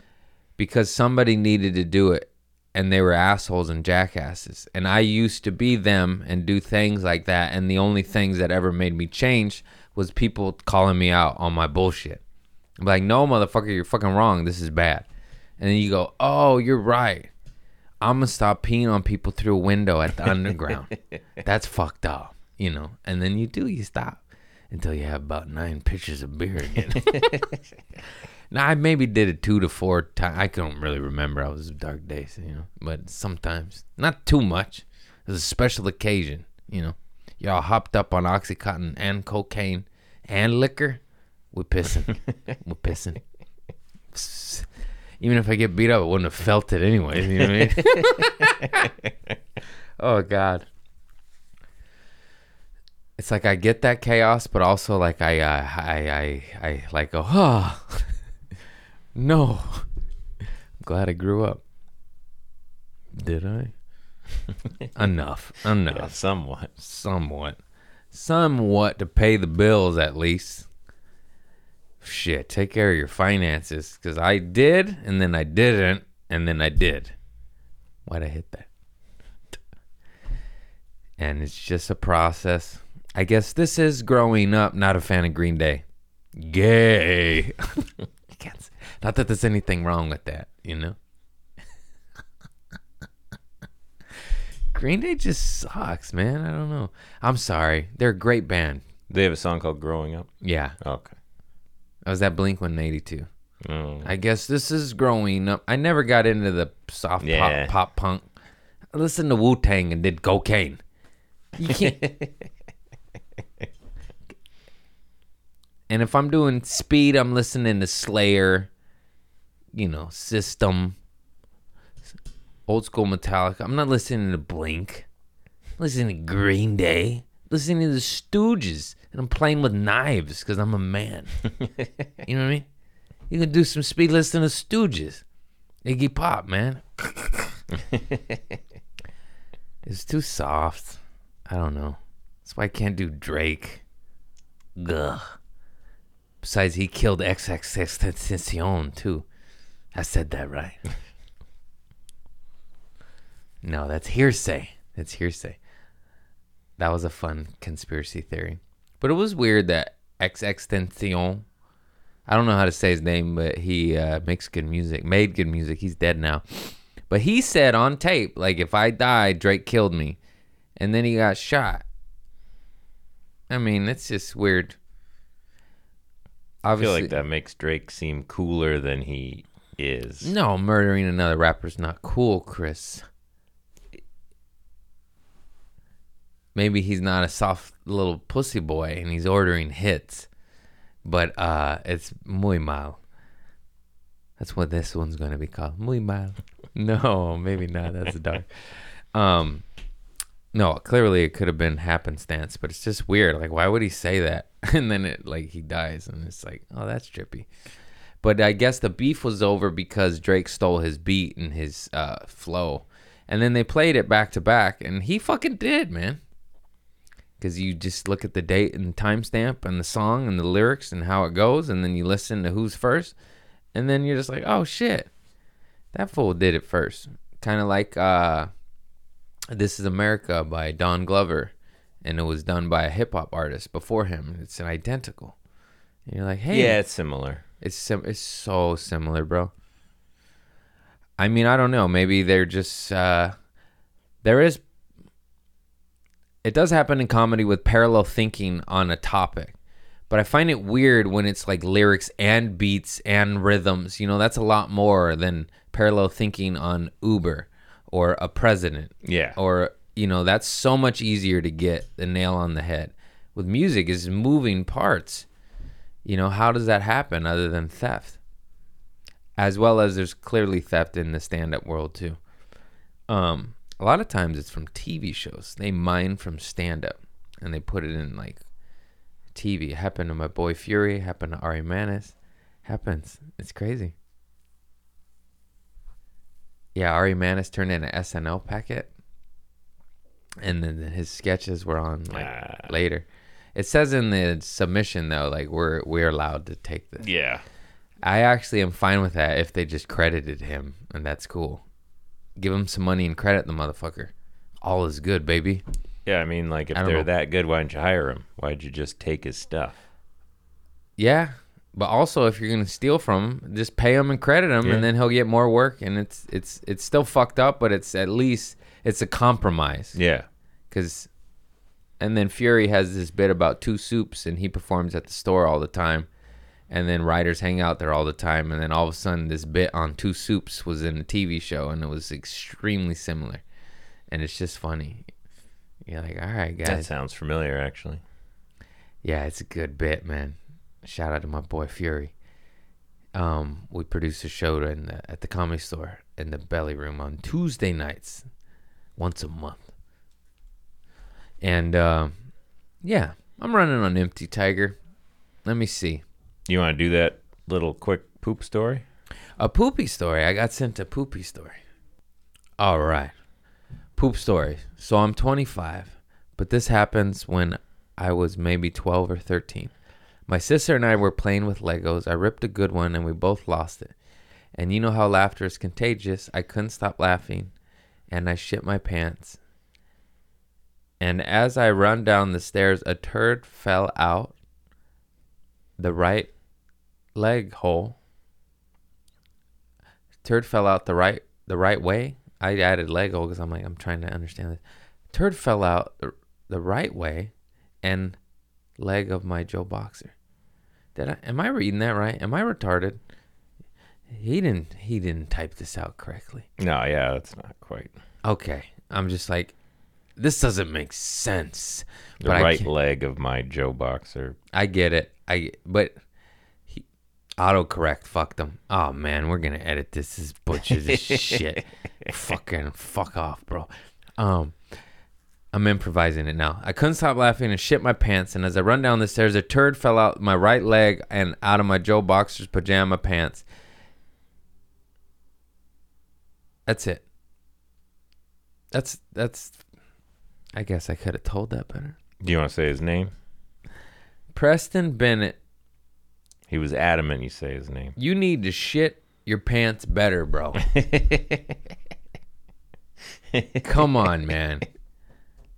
because somebody needed to do it and they were assholes and jackasses. And I used to be them and do things like that. And the only things that ever made me change was people calling me out on my bullshit. I'm like, no, motherfucker, you're fucking wrong. This is bad. And then you go, oh, you're right. I'm going to stop peeing on people through a window at the underground. That's fucked up, you know? And then you do, you stop until you have about nine pitchers of beer again. now I maybe did it two to four times. I don't really remember. I was dark days, you know. But sometimes, not too much. It was a special occasion, you know. Y'all hopped up on oxycontin and cocaine and liquor. We're pissing. We're pissing. Even if I get beat up, I wouldn't have felt it anyway. You know what I mean? oh God it's like I get that chaos, but also like I uh, I I I like go, oh no. I'm glad I grew up. Did I? enough, enough,
Yeah, somewhat.
somewhat, somewhat to pay the bills at least. Shit, take care of your finances, cause I did, and then I didn't, and then I did. Why'd I hit that? And it's just a process. I guess this is growing up, not a fan of Green Day. Gay. Not that there's anything wrong with that, you know? Green Day just sucks, man. I don't know. I'm sorry. They're a great band.
They have a song called "Growing Up."
Yeah.
Okay.
I was at Blink 182.
Oh.
I guess this is growing up. I never got into the soft
Yeah.
pop, pop punk. I listened to Wu Tang and did cocaine. You can't. and if I'm doing speed, I'm listening to Slayer, you know, System, old school Metallica. I'm not listening to Blink. I'm listening to Green Day. Listening to the Stooges. And I'm playing with knives because I'm a man. you know what I mean? You can do some speed listening to Stooges. Iggy Pop, man. it's too soft. I don't know. That's why I can't do Drake. Gah. Besides, he killed XXXTentacion too. I said that right. no, that's hearsay. That's hearsay. That was a fun conspiracy theory. But it was weird that XXTentacion, I don't know how to say his name, but he uh, makes good music, made good music. He's dead now. But he said on tape, like, if I died, Drake killed me. And then he got shot. I mean, it's just weird.
I feel like that makes Drake seem cooler than he is.
No, murdering another rapper's not cool, Chris. Maybe he's not a soft little pussy boy and he's ordering hits. but uh, it's muy mal. That's what this one's gonna be called. Muy mal. No, maybe not. That's dark. Um, no, clearly it could have been happenstance, but it's just weird. Like, why would he say that? And then it like he dies, and it's like, oh, that's trippy. But I guess the beef was over because Drake stole his beat and his uh, flow, and then they played it back to back, and he fucking did, man. Because you just look at the date and timestamp and the song and the lyrics and how it goes, and then you listen to who's first, and then you're just like, oh shit, that fool did it first. Kind of like uh, "This Is America" by Don Glover, and it was done by a hip hop artist before him. It's an identical. And you're like, hey,
Yeah, it's similar.
it's sim- it's so similar, bro. I mean, I don't know. Maybe they're just uh there is it does happen in comedy with parallel thinking on a topic. But I find it weird when it's like lyrics and beats and rhythms. You know, that's a lot more than parallel thinking on Uber or a president.
Yeah.
or you know that's so much easier to get the nail on the head. With music is moving parts. You know how does that happen other than theft? As well as there's clearly theft in the stand-up world too. Um a lot of times it's from tv shows. They mine from stand-up and they put it in like tv it happened to my boy fury happened to ari manis happens. It's crazy yeah ari manis turned in an snl packet and then his sketches were on like
Ah.
later. It says in the submission though, like we're we're allowed to take this.
Yeah.
I actually am fine with that if they just credited him, and that's cool. Give him some money and credit the motherfucker. All is good, baby.
Yeah, I mean, like, if
I
they're
know.
that good, why didn't you hire him? Why'd you just take his stuff?
Yeah, but also if you're gonna steal from him, just pay him and credit him,
Yeah.
and then he'll get more work. And it's it's it's still fucked up, but it's at least it's a compromise.
Yeah.
Cause, and then Fury has this bit about two soups, and he performs at the store all the time, and then writers hang out there all the time, and then all of a sudden this bit on two soups was in a TV show, and it was extremely similar, and it's just funny. You're like, all right, guys.
That sounds familiar, actually.
yeah, it's a good bit, man. Shout out to my boy Fury. Um, we produce a show in the, at the comedy store in the belly room on Tuesday nights, once a month. And uh, yeah, I'm running on empty tiger. Let me see
You want to do that little quick poop story?
a poopy story. I got sent a poopy story. All right, poop story. So I'm 25, but this happens when I was maybe 12 or 13. My sister and I were playing with Legos. I ripped a good one and we both lost it. And you know how laughter is contagious. I couldn't stop laughing and I shit my pants. And as I run down the stairs, a turd fell out the right leg hole. Turd fell out the right the right way. I added Lego because I'm like I'm trying to understand this. Turd fell out the, the right way, and leg of my Joe Boxer. Did I? Am I reading that right? Am I retarded? He didn't. He didn't type this out correctly.
No, yeah, that's not quite.
Okay, I'm just like, this doesn't make sense.
The
But
right leg of my Joe Boxer.
I get it. I but he autocorrect fucked him. Oh man, we're gonna edit this. This is butchered as shit. Fucking fuck off, bro. Um, I'm improvising it now. I couldn't stop laughing and shit my pants. And as I run down the stairs, a turd fell out my right leg and out of my Joe Boxer's pajama pants. That's it. That's that's. I guess I could have told that better.
Do you want to say his name?
Preston Bennett
He was adamant you say his name.
You need to shit your pants better, bro. Come on, man.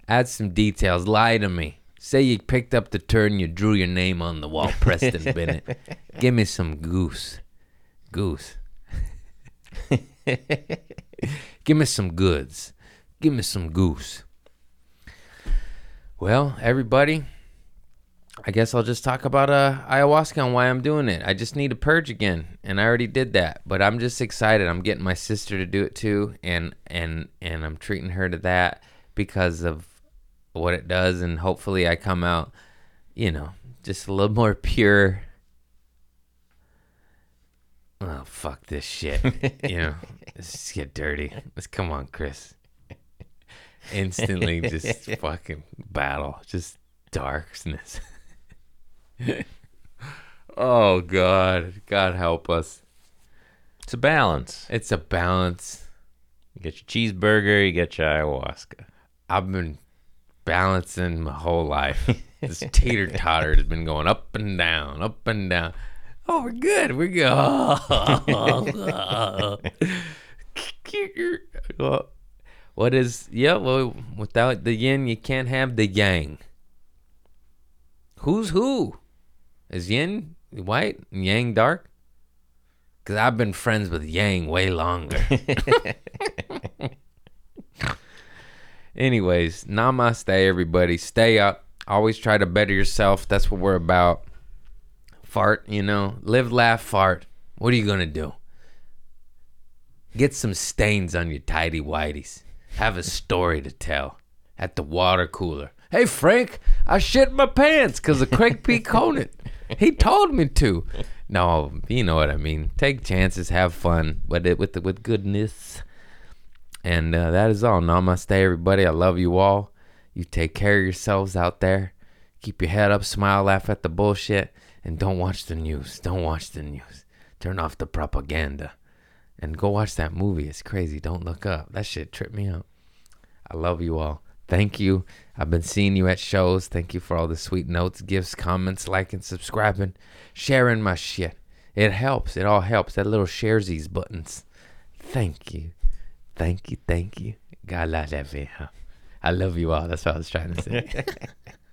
Add some details. Lie to me. Say you picked up the turd and you drew your name on the wall, Preston Bennett. Give me some goose. Goose. Give me some goods. Give me some goose. Well, everybody, I guess I'll just talk about uh, ayahuasca and why I'm doing it. I just need to purge again, and I already did that. But I'm just excited. I'm getting my sister to do it too, and and and I'm treating her to that because of what it does, and hopefully I come out, you know, just a little more pure oh fuck this shit. you know, let's just get dirty. Let's come on, Chris. Instantly, just fucking battle, just darkness. oh God, God help us.
It's a balance.
It's a balance.
You get your cheeseburger, you get your ayahuasca.
I've been balancing my whole life. This tater totter has been going up and down, up and down. Oh, we're good. We're good. What is, yeah, well, without the yin, you can't have the yang. Who's who? Is yin white and yang dark? Because I've been friends with yang way longer. Anyways, namaste, everybody. Stay up. Always try to better yourself. That's what we're about. Fart, you know, live, laugh, fart. What are you going to do? Get some stains on your tidy whities. Have a story to tell at the water cooler. Hey, Frank, I shit my pants because of Craig P. Conant. He told me to. No, you know what I mean. Take chances, have fun, but it, with with goodness. And uh, that is all. Namaste, everybody. I love you all. You take care of yourselves out there. Keep your head up, smile, laugh at the bullshit, and don't watch the news. Don't watch the news. Turn off the propaganda. And go watch that movie. It's crazy. Don't look up. That shit tripped me out. I love you all. Thank you. I've been seeing you at shows. Thank you for all the sweet notes, gifts, comments, liking, subscribing, sharing my shit. It helps. It all helps. That little sharesies buttons. Thank you. Thank you. Thank you. God love you. I love you all. That's what I was trying to say.